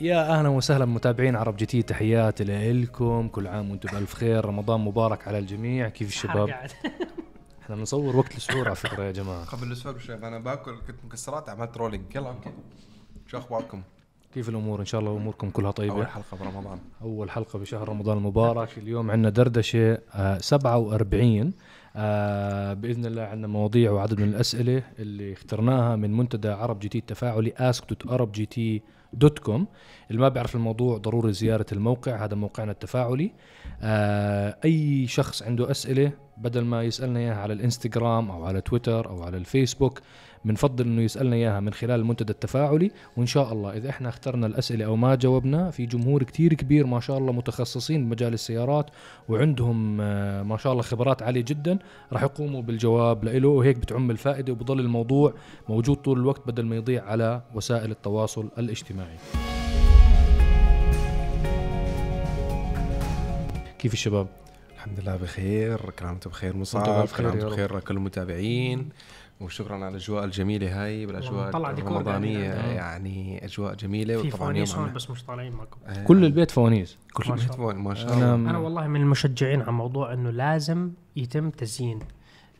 يا أهلا وسهلا متابعين عرب جي تي تحياتي لكم كل عام وأنتم بألف خير. رمضان مبارك على الجميع. كيف الشباب. إحنا بنصور وقت السحور على فكرة يا جماعة. قبل الأسبوع بشوي أنا باكل كنت مكسرات عملت rolling يلا. okay. شو أخباركم؟ كيف الأمور؟ إن شاء الله أموركم كلها طيبة. أول حلقة برمضان. أول حلقة بشهر رمضان المبارك. اليوم عندنا دردشة آه 47 آه بإذن الله عندنا مواضيع وعدد من الأسئلة اللي اخترناها من منتدى عرب جي تي التفاعلي ask.arabgt.com اللي ما بيعرف الموضوع ضروري زيارة الموقع هذا موقعنا التفاعلي. آه أي شخص عنده أسئلة بدل ما يسألنا إياها على الإنستغرام أو على تويتر أو على الفيسبوك بنفضل إنه يسألنا إياها من خلال المنتدى التفاعلي. وإن شاء الله إذا إحنا اخترنا الأسئلة أو ما جاوبنا في جمهور كتير كبير ما شاء الله متخصصين بمجال السيارات وعندهم آه، ما شاء الله خبرات عالية جدا راح يقوموا بالجواب له وهيك بتعم الفائدة وبضل الموضوع موجود طول الوقت بدل ما يضيع على وسائل التواصل الاجتماعي. كيف الشباب؟ الحمد لله بخير كل عام وأنتم بخير مصعب كل عام وأنتم. بخير لكل المتابعين. وشكرا على الأجواء الجميلة هاي ديكور الرمضانية. يعني. يعني أجواء جميلة في وطبعا فوانيس هون بس مش طالعين معكم. آه، كل البيت فوانيس. كل البيت فوق- ما شاء أنا الله. أنا والله من المشجعين على موضوع إنه لازم يتم تزيين.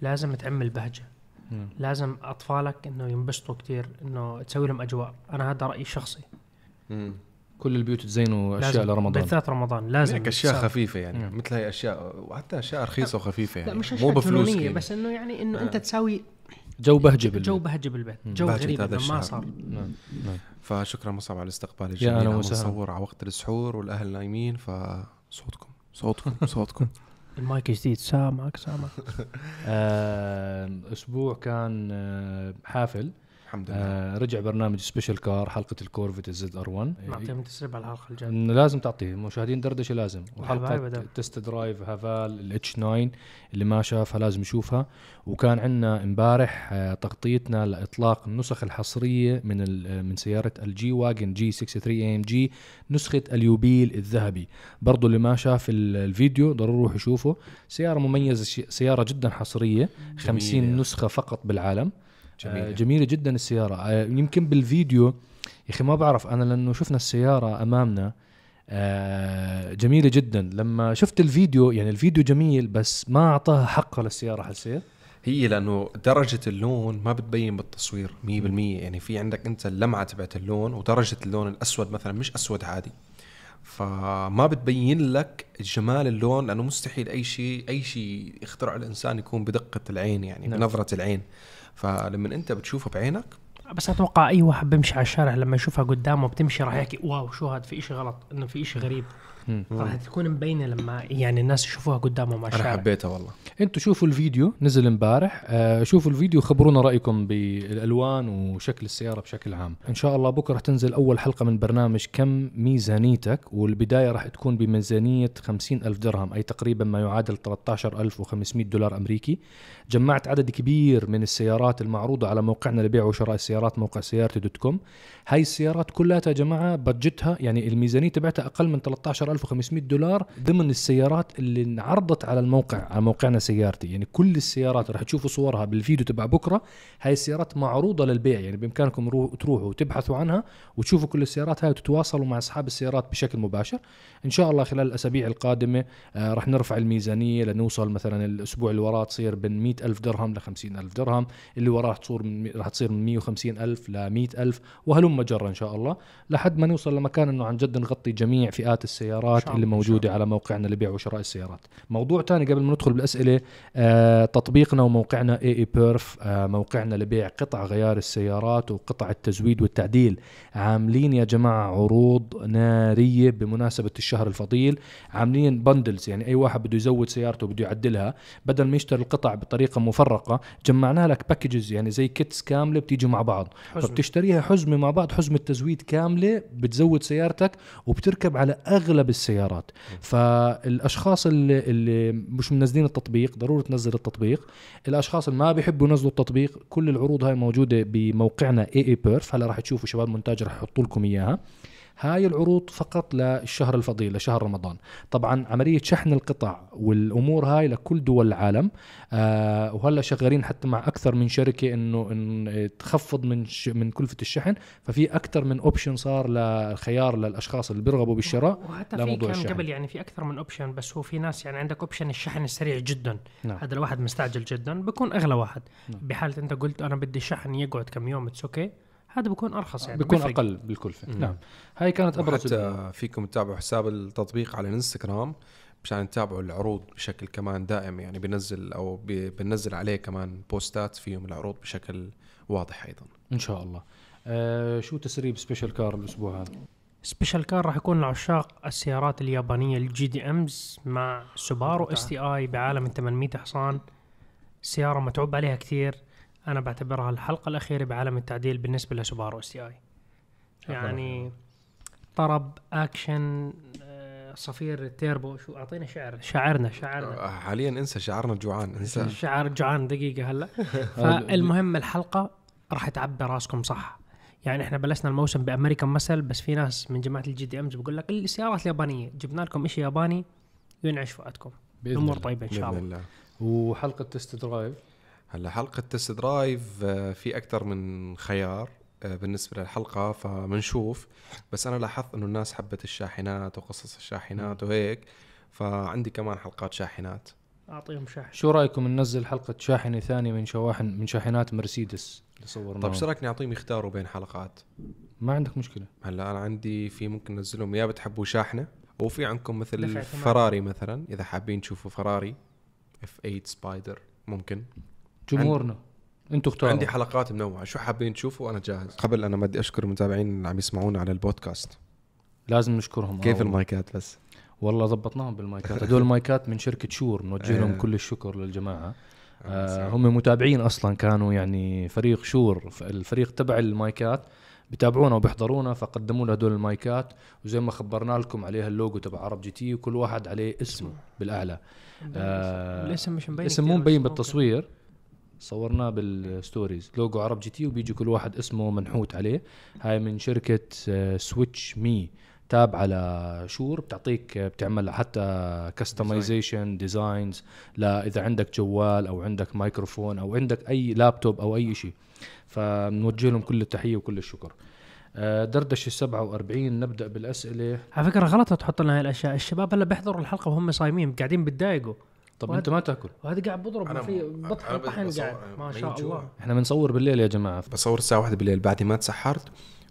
لازم تعمل بهجه مم. لازم أطفالك إنه ينبسطوا كتير إنه تسوي لهم أجواء. أنا هذا رأيي الشخصي. مم. كل البيوت تزينوا اشياء لازم. لرمضان. بالذات رمضان لازم. هيك اشياء. خفيفة يعني. مم. مثل هاي أشياء وحتى أشياء رخيصة وخفيفة يعني. لا مش مو أشياء بفلوس كيلو. بس إنه يعني إنه آه. أنت تساوي جو بهجة بالبيت جو بهجة بالبيت. مم. جو بهجة غريب. ما صار. نعم. نعم. فشكرا مصعب على الاستقبال يا الجميل. أهلا عم وسهلا. نصور على وقت السحور والأهل نايمين فصوتكم صوتكم صوتكم. المايك جديد. سامعك سامعك. آه، أسبوع كان آه، حافل. الحمد لله. آه، رجع برنامج Special Car حلقة الكورفت ال ZR1 نعطيهم تسريب على الحلقة الجاية. لازم تعطيه مشاهدين دردشة لازم. وحلقة. test drive هافال ال H9 اللي ما شافها لازم يشوفها. وكان عندنا امبارح آه، تغطيتنا لإطلاق النسخ الحصرية من ال- آه، من سيارة ال G-Wagon G 63 AMG نسخة اليوبيل الذهبي. برضو اللي ما شاف ال- الفيديو ضروري يروح يشوفه. سيارة مميزة ش- سيارة جدا حصرية. 50 جميلة. نسخة فقط بالعالم. جميلة. جميلة, جميلة جدا السيارة. آه، يمكن بالفيديو يا أخي ما بعرف أنا لأنه شفنا السيارة أمامنا آه، جميلة جدا. لما شفت الفيديو يعني الفيديو جميل بس ما أعطاها حقها للسيارة حسيت؟ هي لأنه درجة اللون ما بتبين بالتصوير 100% يعني في عندك أنت اللمعة تبعت اللون ودرجة اللون الأسود مثلا مش أسود عادي. فما بتبين لك جمال اللون لأنه مستحيل أي شيء أي شيء يخترع الإنسان يكون بدقة العين يعني نعم. بنظرة العين فلما أنت بتشوفه بعينك بس أتوقع أي واحد بيمشي على الشارع لما يشوفها قدامه بتمشي راح يحكي واو شو هذا في إشي غلط إنه في إشي غريب. راح تكون مبينة لما يعني الناس يشوفوها قدامهم على أنا الشارع. حبيتها والله. أنتوا شوفوا الفيديو نزل امبارح. آه شوفوا الفيديو خبرونا رأيكم بالألوان وشكل السيارة بشكل عام. إن شاء الله بكرة تنزل أول حلقة من برنامج كم ميزانيتك والبداية راح تكون بميزانية 50 ألف درهم أي تقريبا ما يعادل 13500 دولار أمريكي. جمعت عدد كبير من السيارات المعروضة على موقعنا لبيع وشراء السيارات موقع سيارتي dot com. هاي السيارات كلها يا جماعة budget ها يعني الميزانية تبعتها أقل من 13500 دولار ضمن السيارات اللي انعرضت على الموقع على موقعنا سيارتي. يعني كل السيارات رح تشوفوا صورها بالفيديو تبع بكرة. هاي السيارات معروضة للبيع يعني بإمكانكم رو- تروحوا وتبحثوا عنها وتشوفوا كل السيارات هاي وتتواصلوا مع أصحاب السيارات بشكل مباشر. إن شاء الله خلال الأسابيع القادمة آه رح نرفع الميزانية لنوصل مثلا الأسبوع اللي وراه تصير بين 100 ألف درهم ل 50 ألف درهم اللي وراه رح تصير من رح تصير من 150 ألف ل 100 ألف وهلم جرا إن شاء الله. لحد ما نوصل لمكان إنه عن جد نغطي جميع فئات السيارات. شاء اللي موجودة على موقعنا لبيع وشراء السيارات. موضوع تاني قبل ما ندخل بالأسئلة آه تطبيقنا وموقعنا اي اي بيرف آه موقعنا لبيع قطع غيار السيارات وقطع التزويد والتعديل. عاملين يا جماعة عروض نارية بمناسبة الشهر الفضيل. عاملين bundles يعني أي واحد بده يزود سيارته بده يعدلها بدل ما يشتري القطع بطريقة مفرقة جمعنا لك packages يعني زي kits كاملة بتيجي مع بعض. حزمة. فبتشتريها حزمة مع بعض حزمة تزويد كاملة بتزود سيارتك وبتركب على أغلب السيارات. فالأشخاص اللي, اللي مش منزلين التطبيق ضروري تنزل التطبيق. الأشخاص اللي ما بيحبوا ينزلوا التطبيق كل العروض هاي موجودة بموقعنا AA Perf هلا راح تشوفوا شباب مونتاج راح يحطوا لكم إياها. هاي العروض فقط للشهر الفضيل لشهر رمضان طبعا عملية شحن القطع والأمور هاي لكل دول العالم آه وهلا شغالين حتى مع أكثر من شركة إنه إن تخفض من ش من كلفة الشحن ففي أكثر من option صار لخيار للأشخاص اللي بيرغبوا بالشراء وحتى في كان الشحن. قبل يعني في أكثر من option بس هو في ناس يعني عندك option الشحن السريع جدا نعم. هذا الواحد مستعجل جدا بكون أغلى واحد نعم. بحالة أنت قلت أنا بدي شحن يقعد كم يوم it's okay هذا بكون أرخص يعني بيكون بفرق. أقل بالكلفه مم. نعم. هاي كانت أبرز حتى فيكم تتابعوا حساب التطبيق على الانستغرام مشان تتابعوا العروض بشكل كمان دائم يعني بنزل أو بنزل عليه كمان post ات فيهم العروض بشكل واضح أيضا. إن شاء الله. آه شو تسريب Special Car الأسبوع هذا؟ Special Car راح يكون لعشاق السيارات اليابانية ال JDMs مع سوبارو STI بعالم ال 800 حصان. سيارة متعوب عليها كثير. أنا بعتبرها الحلقة الأخيرة بعالم التعديل بالنسبة لسوبارو STI. يعني طرب أكشن آه، صفير تيربو شو اعطينا شعر. شاعرنا شاعرنا آه، حاليا انسى شعارنا جوعان انسى. شعر جوعان دقيقة هلأ. فالمهم الحلقة راح تعبي راسكم صح. يعني إحنا بلشنا الموسم ب American muscle بس في ناس من جماعة ال JDMs بقول لك السيارات اليابانية جبنا لكم شيء ياباني ينعش فؤادكم. الأمور طيبة إن شاء الله. وحلقة test drive. هلا حلقة test drive آه، في أكثر من خيار آه، بالنسبة للحلقة فبنشوف بس أنا لاحظت إنه الناس حبت الشاحنات وقصص الشاحنات وهيك فعندي كمان حلقات شاحنات. أعطيهم شاحن. شو رأيكم ننزل حلقة شاحنة ثانية من شواحن من شاحنات مرسيدس اللي صورناها طيب شو رايك نعطيهم يختاروا بين حلقات؟ ما عندك مشكلة. هلا أنا عندي في ممكن ننزلهم يا بتحبوا شاحنة وفي عندكم مثل. فراري مثلا إذا حابين تشوفوا فراري F8 سبايدر ممكن. جمهورنا. أنتوا اختاروا. عندي حلقات منوعة. شو حابين تشوفوا؟ أنا جاهز. قبل أنا بدي أشكر المتابعين اللي عم يسمعونا على البودكاست. لازم نشكرهم. كيف آه، المايكات بس؟ والله ضبطناهم بالمايكات. هدول المايكات من شركة شور. نوجه لهم آه. كل الشكر للجماعة. آه هم متابعين أصلا. كانوا يعني فريق شور. الفريق تبع المايكات بتابعونا وبيحضرونا فقدموا لنا هدول المايكات. وزي ما خبرنا لكم عليها اللوجو تبع عرب جي تي وكل واحد عليه اسمه بالأعلى. آه الاسم مش مبين اسم كتير مو مبين ممكن. بالتصوير. صورناه بال stories. logo عرب جي تي وبيجي كل واحد اسمه منحوت عليه. هاي من شركة آه، سويتش مي تابعة لشور بتعطيك آه، بتعمل حتى customization designs لا إذا عندك جوال أو عندك مايكروفون أو عندك أي لابتوب أو أي شيء. فنوجه لهم كل التحية وكل الشكر. آه، دردش ال 47 نبدأ بالأسئلة. على فكرة غلط تحط لنا هاي الأشياء. الشباب هلا بيحضروا الحلقة وهم صايمين قاعدين بتضايقوا. طب وهذا- أنت ما تأكل. وهذا قاعد بضرب أنا في بطحن أنا طحن قاعد. ما شاء. الله. إحنا بنصور بالليل يا جماعة. بصور الساعة واحدة بالليل. بعد ما تسحرت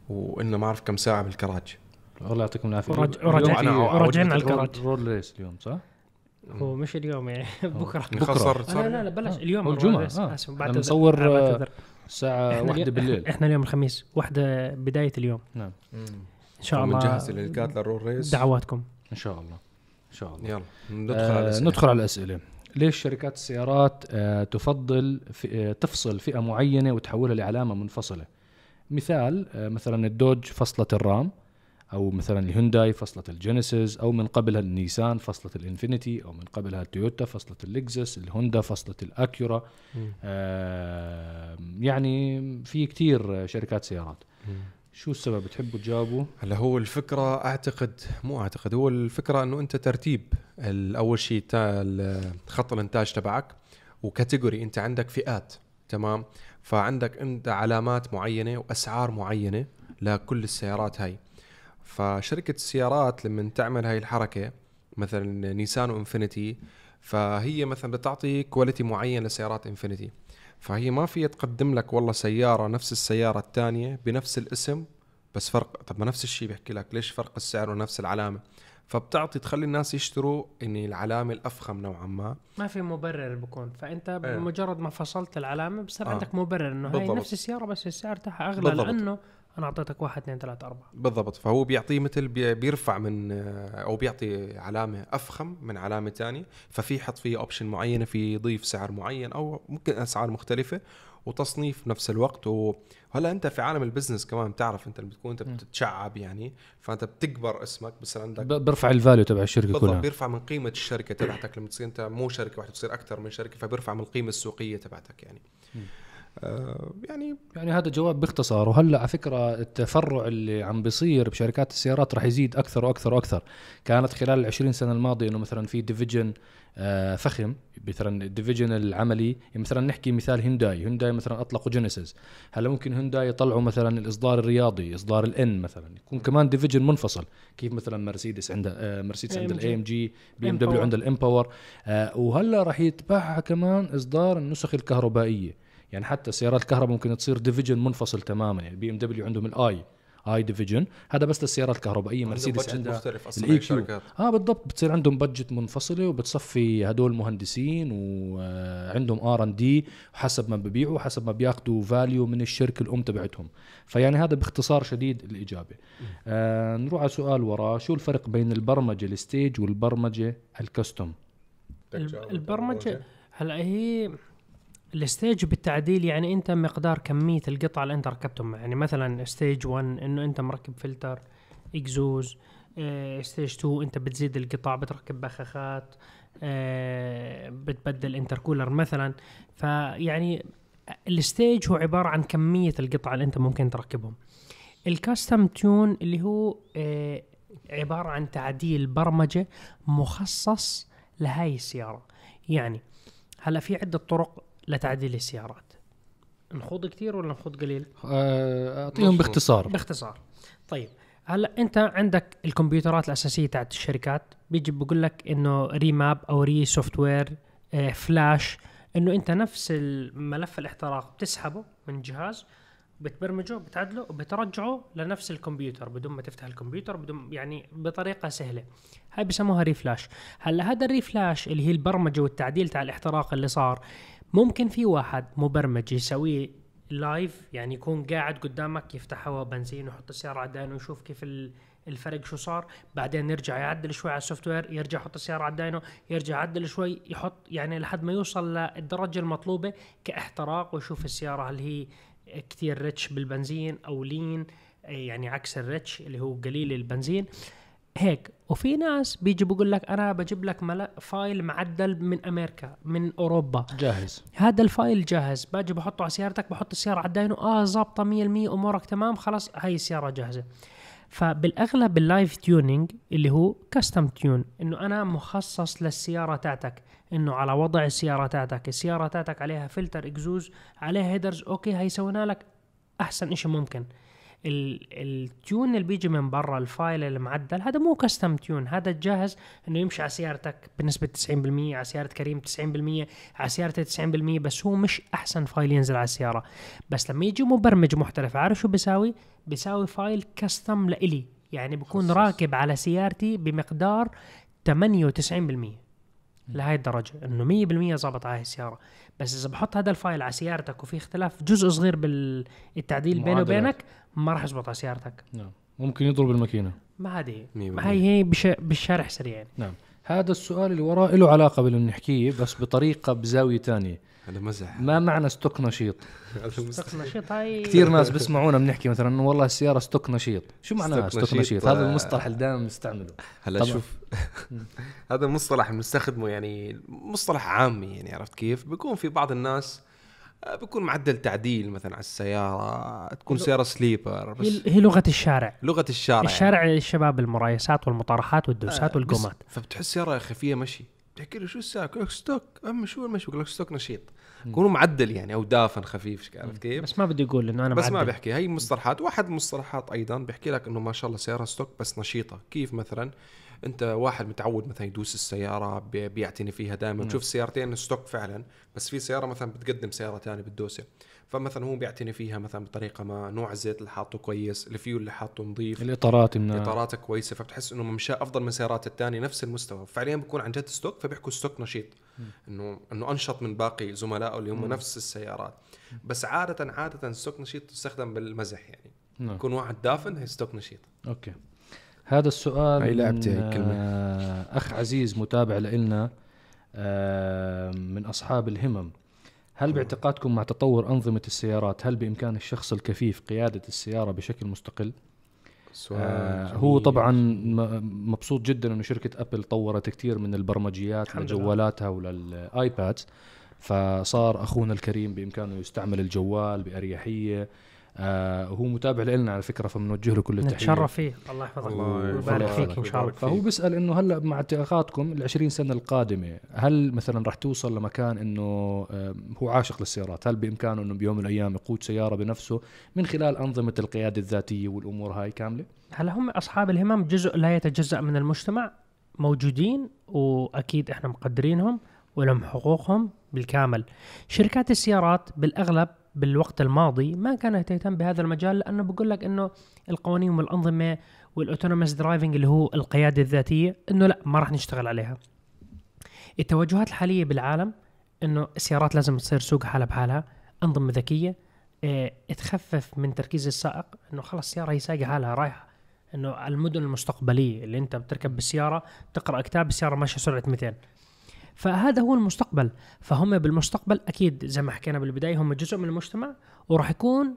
وإنه ما أعرف كم ساعة بالكراج. الله يعطيكم العافية. ورجعنا على رول- الكراج. رول ريس اليوم صح؟ هو مش اليوم يعني بكرة. خسر لا لا لا بلاش. آه. اليوم ريس. آه. بعتذر. الساعة إحنا واحدة بالليل. إحنا اليوم الخميس. واحدة بداية اليوم. نعم. إن شاء الله بنجهز اللينكات للرول ريس دعواتكم. إن شاء الله. شاء الله يلا ندخل آه على الأسئلة. ندخل على الأسئلة ليش شركات السيارات آه تفضل في آه تفصل فئة معينة وتحولها لعلامة منفصلة مثال آه مثلا الدوج فصله الرام أو مثلا الهونداي فصله الجينيسيس أو من قبلها النيسان فصله الإنفينيتي أو من قبلها التويوتا فصله اللكزس الهوندا فصله الأكيورا. آه يعني في كتير شركات سيارات. شو السبب بتحبوا تجاوبوا؟ هلا هو الفكرة أعتقد مو أعتقد هو الفكرة إنه أنت ترتيب أول شيء خط الإنتاج تبعك وكاتيجوري أنت عندك فئات تمام؟ فعندك انت علامات معينة وأسعار معينة لكل السيارات هاي. فشركة السيارات لما تعمل هاي الحركة مثلا نيسان وإنفينيتي فهي مثلا بتعطي quality معين لسيارات إنفينيتي. فهي ما فيها تقدم لك والله سيارة نفس السيارة الثانية بنفس الاسم بس فرق طب ما نفس الشيء بيحكي لك ليش فرق السعر ونفس العلامة فبتعطي تخلي الناس يشتروا إن العلامة الأفخم نوعا ما ما في مبرر بكون فأنت إيه. بمجرد ما فصلت العلامة بصير آه. عندك مبرر إنه بالضبط. نفس السيارة بس السعر تاعها أغلى بالضبط. لأنه أنا أعطيتك واحد اثنين ثلاثة أربعة. بالضبط. فهو بيعطيه مثل بي- بيرفع من أو بيعطي علامة أفخم من علامة تانية. ففي يحط فيه option معينة في يضيف سعر معين أو ممكن أسعار مختلفة وتصنيف نفس الوقت. وهلأ أنت في عالم ال business كمان بتعرف أنت لما بتكون أنت بتتشعب يعني. فأنت بتكبر اسمك بصير عندك ب- برفع ال value تبع الشركة بالضبط. كلها. بيرفع من قيمة الشركة تبعتك. لما تصير أنت مو شركة واحدة تصير أكثر من شركة فبيرفع من القيمة السوقية تبعتك يعني. آه، يعني يعني هذا جواب باختصار. وهلأ على فكرة التفرع اللي عم بيصير بشركات السيارات راح يزيد أكثر وأكثر وأكثر. كانت خلال ال 20 سنة الماضية إنه مثلا في division آه، فخم مثلا ال division العملي. يعني مثلا نحكي مثال هيونداي هيونداي مثلا أطلقوا جينيسيس هلأ ممكن هيونداي يطلعوا مثلا الإصدار الرياضي إصدار ال N مثلا. يكون كمان division منفصل. كيف مثلا مرسيدس عندها آه، مرسيدس عندها AMG. ال AMG بي ام دبليو M Power. عندها ال M Power وهلأ راح يتبعها كمان إصدار النسخ الكهربائية. يعني حتى السيارات الكهرباء ممكن تصير division منفصل تماما. يعني بي إم دبليو عندهم ال i i division هذا بس للسيارات الكهربائيه مرسيدس عندها مختلف أصلا ال اي EQ آه بالضبط. بتصير عندهم budget منفصلة وبتصفي هدول مهندسين وعندهم R&D وحسب ما ببيعوا حسب ما بياخذوا value من الشركة الأم تبعتهم. فيعني هذا باختصار شديد الإجابة. آه نروح على سؤال وراه شو الفرق بين البرمجة ال stage والبرمجة ال custom؟ الب- البرمجة هلأ هي ال stage بالتعديل يعني انت مقدار كمية القطع اللي انت ركبتهم. يعني مثلا stage 1 إنه انت مركب فلتر إكزوز آه، stage 2 انت بتزيد القطع بتركب بخاخات آه، بتبدل intercooler مثلا. فيعني ال stage هو عبارة عن كمية القطع اللي انت ممكن تركبهم. ال custom tune اللي هو آه، عبارة عن تعديل برمجة مخصص لهاي السيارة. يعني هلا في عدة طرق لتعديل السيارات. نخوض كثير ولا نخوض قليل؟ آه، أعطيهم باختصار. باختصار. طيب هلا أنت عندك الكمبيوترات الأساسية تاعت الشركات. بيجي بقول لك إنه remap أو re-software آه، فلاش إنه أنت نفس الملف الاحتراق بتسحبه من جهاز بتبرمجه بتعدله وبترجعه لنفس الكمبيوتر بدون ما تفتح الكمبيوتر بدون يعني بطريقة سهلة. هاي بسموها reflash هلا هذا ال reflash اللي هي البرمجة والتعديل تاع الاحتراق اللي صار ممكن في واحد مبرمج يسويه live يعني يكون قاعد قدامك يفتح هواء بنزين ويحط السيارة على ال dyno ويشوف كيف ال- الفرق شو صار. بعدين يرجع يعدل شوي على ال software يرجع يحط السيارة على ال dyno يرجع يعدل شوي يحط يعني لحد ما يوصل للدرجة المطلوبة كاحتراق ويشوف السيارة هل هي كتير rich بالبنزين أو lean يعني عكس ال rich اللي هو قليل البنزين. هيك وفي ناس بيجي بقول لك أنا بجيب لك ملا file معدل من أمريكا من أوروبا. جاهز. هذا ال file جاهز. باجي بحطه على سيارتك بحط السيارة على ال dyno آه ظابطة 100% أمورك تمام خلاص هاي السيارة جاهزة. فبالأغلب ال live tuning اللي هو custom tune إنه أنا مخصص للسيارة تاعتك إنه على وضع السيارة تاعتك. السيارة تاعتك عليها فلتر إكزوز عليها headers okay هاي سوينا لك أحسن إشي ممكن. ال tune اللي بيجي من برا ال file المعدل هذا مو custom tune هذا جاهز إنه يمشي على سيارتك بنسبة 90% على سيارة كريم 90% على سيارتي 90% بس هو مش أحسن file ينزل على السيارة. بس لما يجي مبرمج محترف عارف شو بيساوي؟ بيساوي file custom لإلي. يعني بكون خصص. راكب على سيارتي بمقدار 98% لهي الدرجة إنه 100% ظابط على هاي السيارة. بس إذا بحط هذا ال file على سيارتك وفي اختلاف جزء صغير بالتعديل بينه. وبينك ما راح يزبط على سيارتك. نعم. ممكن يضرب الماكينة. ما هذه. ما هي هي بش... بالشرح سريع يعني. نعم. هذا السؤال اللي وراه له علاقة باللي بنحكيه بس بطريقة بزاوية تانية. هذا مزح. ما معنى stock نشيط. طق نشيط هاي كثير ناس بسمعونا بنحكي مثلا إنه والله السيارة stock نشيط. شو معناها stock stock نشيط، هذا آه. المصطلح اللي دائما بنستعمله هلا طبعاً. شوف. هذا مصطلح بنستخدمه يعني مصطلح عامي يعني عرفت كيف؟ بيكون في بعض الناس بيكون معدل تعديل مثلا على السيارة تكون سيارة sleeper بس هي لغة الشارع. لغة الشارع. يعني. الشارع الشباب المريسات والمطارحات والدوسات آه، والقومات فبتحس سيارة خفية مشي. بتحكي له شو الساعة؟ يقول لك stock. أما شو المشي؟ يقول لك stock نشيط. يكون معدل يعني أو دافن خفيف عرفت كيف؟ بس ما بدي يقول إنه أنا بس ما معدل. بيحكي هي مصطلحات. واحد المصطلحات أيضا بيحكي لك إنه ما شاء الله سيارة stock بس نشيطة. كيف مثلا؟ انت واحد متعود مثلا يدوس السيارة بي- بيعتني فيها دائما. تشوف سيارتين stock فعلا بس في سيارة مثلا بتقدم سيارة ثانية بالدوسة. فمثلا هو بيعتني فيها مثلا بطريقة ما نوع الزيت اللي حاطه كويس الفيول اللي حاطه نظيف. الإطارات انها اطاراته كويسة فبتحس إنه ممشاة أفضل من السيارات الثانية نفس المستوى. فعليا بيكون عن جد stock فبيحكوا stock نشيط. إنه إنه أنشط من باقي زملائه اللي هم نفس السيارات. بس عادة عادة stock نشيط تستخدم بالمزح يعني. نعم. يكون واحد دافن هي stock نشيط. okay. هذا السؤال من، لعبتي هاي الكلمة. آه، أخ عزيز متابع لنا من أصحاب الهمم هل باعتقادكم مع تطور أنظمة السيارات هل بإمكان الشخص الكفيف قيادة السيارة بشكل مستقل؟ آه. هو طبعا مبسوط جدا إنه شركة أبل طورت كثير من البرمجيات. لجوالاتها وللآيباد فصار أخونا الكريم بإمكانه يستعمل الجوال بأريحية آه وهو متابع لنا على فكرة فبنوجه له كل التحية. نتشرف فيه. الله يحفظك. الله ويبارك فيك ان شاء الله فهو بيسأل إنه هلأ مع اعتقادكم ال 20 سنة القادمة هل مثلا رح توصل لمكان إنه آه، هو عاشق للسيارات هل بإمكانه إنه بيوم من الأيام يقود سيارة بنفسه من خلال أنظمة القيادة الذاتية والأمور هاي كاملة؟ هلأ هم أصحاب الهمم جزء لا يتجزأ من المجتمع موجودين وأكيد إحنا مقدرينهم ولهم حقوقهم بالكامل. شركات السيارات بالأغلب بالوقت الماضي ما كانت تهتم بهذا المجال لأنه بقول لك إنه القوانين والأنظمة وال autonomous driving اللي هو القيادة الذاتية إنه لا ما راح نشتغل عليها. التوجهات الحالية بالعالم إنه السيارات لازم تصير سوق حالها بحالها أنظمة ذكية آه تخفف من تركيز السائق إنه خلص السياره هي سايقة حالها رايحة. إنه المدن المستقبلية اللي أنت بتركب بالسيارة تقرأ كتاب السيارة ماشية سرعة 200 فهذا هو المستقبل. فهم بالمستقبل أكيد زي ما حكينا بالبداية هم جزء من المجتمع وراح يكون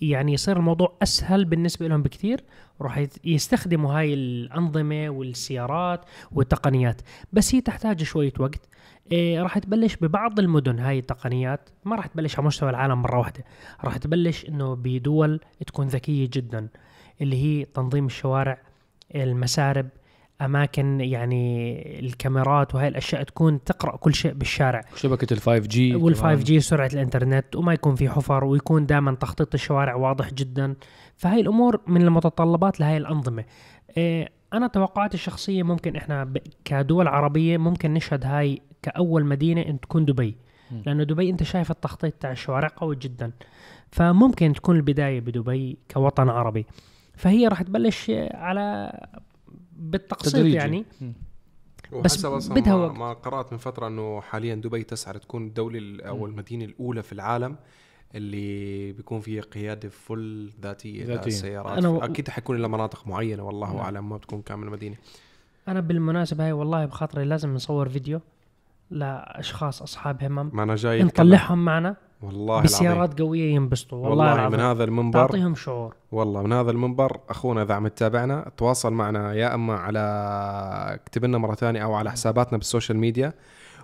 يعني يصير الموضوع أسهل بالنسبة لهم بكثير. وراح يستخدموا هاي الأنظمة والسيارات والتقنيات. بس هي تحتاج شوية وقت. إيه راح تبلش ببعض المدن هاي التقنيات. ما راح تبلش على مستوى العالم مرة واحدة. راح تبلش إنه بدول تكون ذكية جدا اللي هي تنظيم الشوارع المسارب أماكن يعني الكاميرات وهي الأشياء تكون تقرأ كل شيء بالشارع. شبكه ال 5 جي وال5 جي سرعة الإنترنت وما يكون في حفر ويكون دائما تخطيط الشوارع واضح جدا. فهي الأمور من المتطلبات لهي الأنظمة. إيه أنا توقعاتي الشخصية ممكن إحنا كدول عربية ممكن نشهد هاي كأول مدينة إن تكون دبي. لأنه دبي أنت شايف التخطيط تاع الشوارع قوي جدا. فممكن تكون البداية بدبي كوطن عربي. فهي راح تبلش على بالتقسيط تدريجي. يعني مم. بس بدها ما, وقت. ما قرأت من فترة إنه حاليا دبي تسعى تكون الدولة ال- أو المدينة الأولى في العالم اللي بيكون فيها قيادة فل ذاتية ذاتية. للسيارات أنا و- أكيد حيكون لها مناطق معينة والله نعم. أعلم ما بتكون كامل المدينة أنا بالمناسبة هاي والله بخاطري لازم نصور فيديو لأشخاص اصحاب همم ما أنا جاي. نطلعهم معنا والله العظيم. بسيارات قوية ينبسطوا والله, والله العظيم. من هذا المنبر تعطيهم شعور. والله من هذا المنبر أخونا إذا عم تتابعنا تواصل معنا يا أما على اكتب لنا مرة ثانية أو على حساباتنا بال social media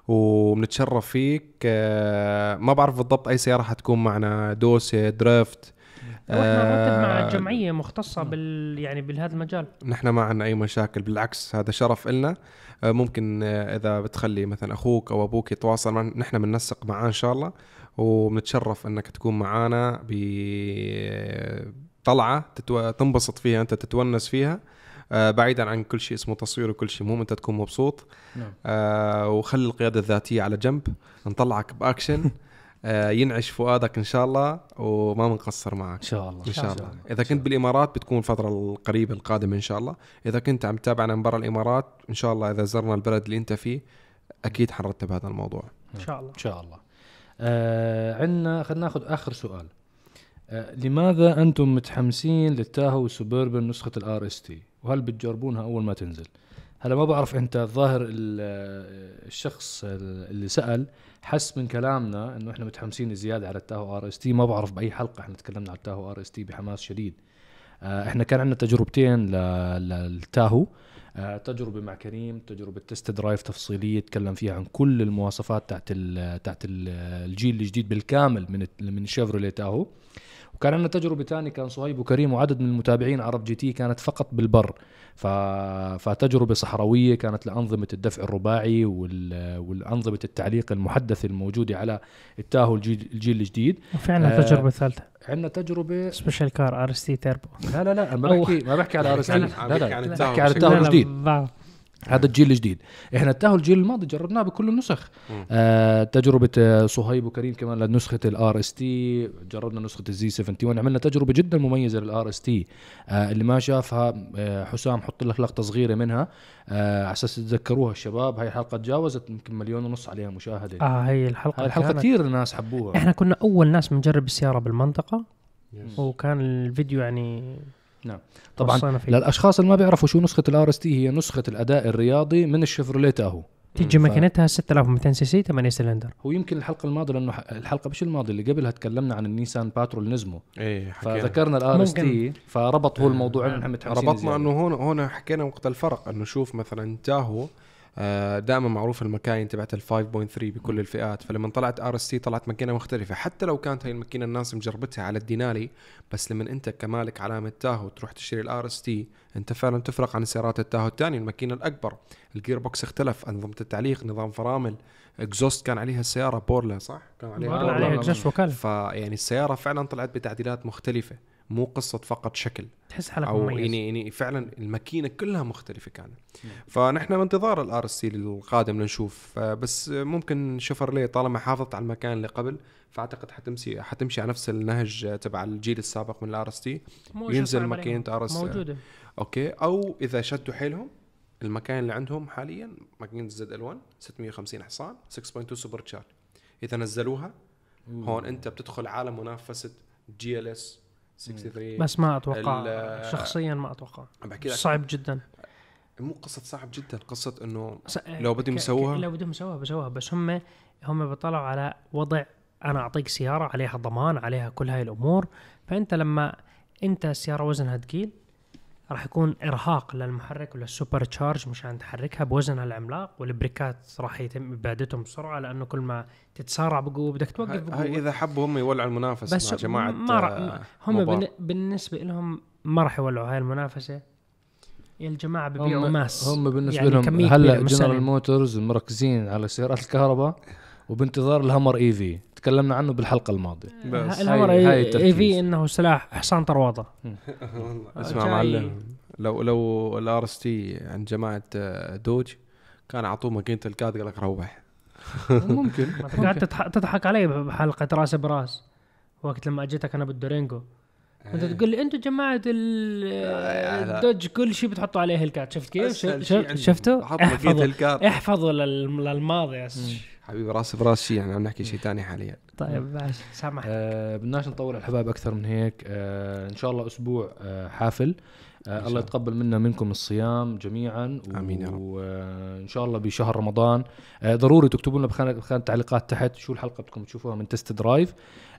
وبنتشرف فيك. آه، ما بعرف بالضبط أي سيارة حتكون معنا دوسة drift. وإحنا نرتب مع آه، جمعية مختصة بال يعني بهذا المجال. نحن ما عندنا أي مشاكل بالعكس هذا شرف إلنا. آه، ممكن آه، إذا بتخلي مثلا أخوك أو أبوك يتواصل معنا نحن بننسق معاه إن شاء الله. وبنتشرف أنك تكون معنا بطلعه تتو... تنبسط فيها أنت تتونس فيها. آه، بعيدا عن كل شيء اسمه تصوير وكل شيء المهم أنت تكون مبسوط. نعم. آه وخلي القيادة الذاتية على جنب. نطلعك بأكشن. آه ينعش فؤادك إن شاء الله وما بنقصر معك. إن شاء الله. إن شاء الله. إذا كنت بالإمارات بتكون الفترة القريبة القادمة إن شاء الله. إذا كنت عم تتابعنا من برا الإمارات إن شاء الله إذا زرنا البلد اللي أنت فيه أكيد حنرتب هذا الموضوع. إن شاء الله. إن شاء الله. آه عندنا خلينا ناخذ آخر سؤال. آه لماذا أنتم متحمسين للتاهو سوبربن نسخة ال RST؟ وهل بتجربونها أول ما تنزل؟ هلا ما بعرف أنت الظاهر ال- آه، الشخص اللي سأل حس من كلامنا إنه إحنا متحمسين زيادة على التاهو RST. ما بعرف بأي حلقة إحنا تكلمنا عن التاهو RST بحماس شديد. آه إحنا كان عندنا تجربتين للتاهو. آه، تجربة مع كريم تجربة test drive تفصيلية تكلم فيها عن كل المواصفات تاعت تاعت ال الجيل الجديد بالكامل من من شيفروليه تاهو وكان عندنا تجربة ثانية كان صهيب وكريم وعدد من المتابعين عرب GT كانت فقط بالبر. ف... فتجربة صحراوية كانت لأنظمة الدفع الرباعي وال... والأنظمة التعليق المحدثة الموجودة على التاهو الجيل, الجيل الجديد. وفعلا آه، التجربه الثالثه عندنا تجربة special car RST turbo لا لا لا ما بحكي ما بحكي على RS عم لا بحكي لا بحكي على التاهو الجديد. هذا الجيل الجديد. إحنا التاهو الجيل الماضي جربناه بكل النسخ. آه تجربة آه، صهيب وكريم كمان لنسخة ال RST جربنا نسخة ال Z71 عملنا تجربة جدا مميزة لل RST آه اللي ما شافها آه حسام حط لك لقطة صغيرة منها آه على أساس تتذكروها الشباب. هاي الحلقة تجاوزت يمكن مليون ونص عليها مشاهدة. آه آه هي الحلقة هاي الحلقة كثير الناس حبوها. إحنا كنا أول ناس بنجرب السيارة بالمنطقة. yes. وكان الفيديو يعني طبعا وصينا فيه. للأشخاص اللي ما بيعرفوا شو نسخة ال RST هي نسخة الأداء الرياضي من الشيفروليه تاهو تيجي ماكينتها 6200 cc 8 سلندر هو يمكن الحلقة الماضية لأنه الحلقة مش الماضية اللي قبلها تكلمنا عن النيسان باترول نزمو إيه حكينا فذكرنا ال RST فربط هو الموضوع انه نحن متحمسين ربطنا. إنه هون هون حكينا وقت الفرق إنه شوف مثلا تاهو دائما معروف المكاين تبعت ال 5.3 بكل الفئات. فلما طلعت RST طلعت ماكينة مختلفة. حتى لو كانت هاي الماكينة الناس مجربتها على الدينالي بس لما أنت كمالك علامة تاهو تروح تشتري ال RST أنت فعلا تفرق عن سيارات التاهو الثانية الماكينة الأكبر. ال gearbox اختلف أنظمة التعليق نظام فرامل exhaust كان عليها السيارة بورلا صح؟ كان عليها بورلا. عليها exhaust وكالة فيعني السيارة فعلا طلعت بتعديلات مختلفة. مو قصة فقط شكل. تحس حالك أو مميز يعني يعني فعلا الماكينة كلها مختلفة كانت. فنحن بانتظار ال RST القادم لنشوف. بس ممكن شفرليه طالما حافظت على المكاين اللي قبل فأعتقد حتمشي حتمشي على نفس النهج تبع الجيل السابق من ال RST ينزل ماكينة. RS موجودة. okay. أو إذا شدوا حيلهم المكاين اللي عندهم حاليا ماكينة ZL1 650 حصان 6.2 supercharged إذا نزلوها هون أنت بتدخل عالم منافسة GLS 63 بس ما أتوقع شخصيا ما أتوقع. بحكي لك صعب جدا. مو قصة صعب جدا قصة إنه لو بدهم يسووها؟ لو بدهم يسووها بسووها بس هم هم بيطلعوا على وضع أنا أعطيك سيارة عليها ضمان عليها كل هاي الأمور. فأنت لما أنت السياره وزنها ثقيل راح يكون إرهاق للمحرك ولل supercharger مشان تحركها بوزنها العملاق والبريكات راح يتم ابادتهم بسرعة لأنه كل ما تتسارع بقوة بدك توقف بقوة هاي إذا حبوا هم يولعوا المنافسة بس مع جماعة ما راح آه، هم مبار. بالن- بالنسبة لهم ما راح يولعوا هاي المنافسة يا الجماعة ببيعوا ماس هم بالنسبة يعني لهم هلا جنرال. موتورز مركزين على سيارات الكهرباء وبانتظار الهمر إي في. تكلمنا عنه بالحلقة الماضية. بس. هاي- هاي اي. في إنه سلاح حصان طروادة اسمع معلم لو لو الار إس تي عند جماعة آه، دوج كان اعطوه ماكينة الكاد قال لك روح. ممكن. قاعد تضح- تضحك علي بحلقة راس براس. وقت لما أجيتك أنا بالدورينجو. أنت تقول لي أنتم جماعة. الدوج كل شيء بتحطوا عليه هلكات شفت كيف؟ شفتوا؟ احفظوا احفظوا لل- للماضي. حبيبي راس براس شيء يعني عم نحكي شيء ثاني حاليا. طيب ماشي سامح آه بدناش نطول على الحبايب أكثر من هيك. آه إن شاء الله أسبوع آه حافل. آه شاء الله يتقبل منا منكم الصيام جميعا آمين يا رب. وان شاء الله بشهر رمضان. آه ضروري تكتبوا لنا بخانه بخانه التعليقات تحت. شو الحلقة بدكم تشوفوها من test drive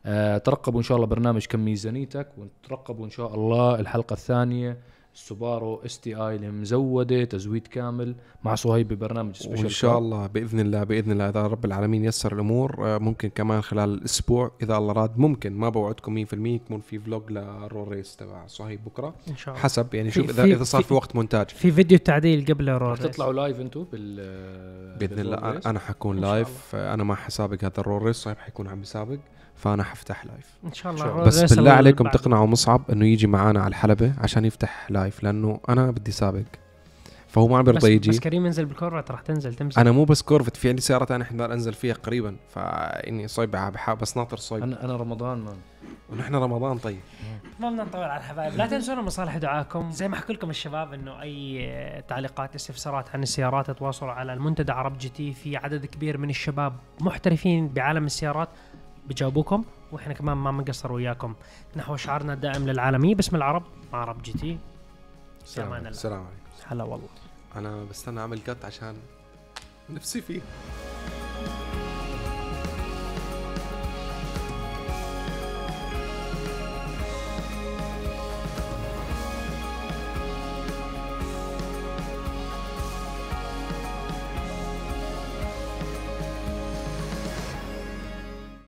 آه ترقبوا إن شاء الله برنامج كم ميزانيتك وترقبوا إن شاء الله الحلقة الثانية. السوبارو STI اللي مزودة تزويد كامل مع صهيب ببرنامج special وإن شاء الله بإذن الله بإذن الله إذا رب العالمين يسر الأمور آه، ممكن كمان خلال الأسبوع إذا الله راد ممكن ما بوعدكم 100% يكون في vlog لل roll race تبع صهيب بكرة. إن شاء الله. حسب يعني شوف اذا إذا صار في- في وقت مونتاج. في فيديو تعديل قبل رح ال roll تطلعوا live أنتم بال بإذن الله أنا حكون live آه، أنا ما حسابق هذا ال roll race صهيب حيكون عم يسابق. فأنا حفتح live إن شاء إن الله شاء الله. ال roll بس بالله عليكم بعد. تقنعوا مصعب إنه يجي معانا على الحلبة عشان يفتح live لأنه أنا بدي سابق. فهو ما عم بيرضى يجي. بس كريم ينزل بالكورفت راح تنزل تمسك أنا مو بس كورفت في عندي سيارة ثانية إحنا انزل فيها قريبا فإن يصيب بس ناطر صيب أنا أنا رمضان ما ونحن رمضان طيب. ما بدنا نطول على الحبايب. لا تنسونا مصالح دعاكم. زي ما حكوا لكم الشباب إنه أي تعليقات استفسارات عن السيارات تواصلوا على المنتدى عرب GT. في عدد كبير من الشباب محترفين بعالم السيارات. بيجاوبوكم وإحنا كمان ما بنقصر وياكم. نحو شعارنا الدائم للعالمية. باسم العرب مع عرب جي تي. سلام السلام عليكم. هلا والله. أنا بستنى اعمل كت عشان نفسي فيه.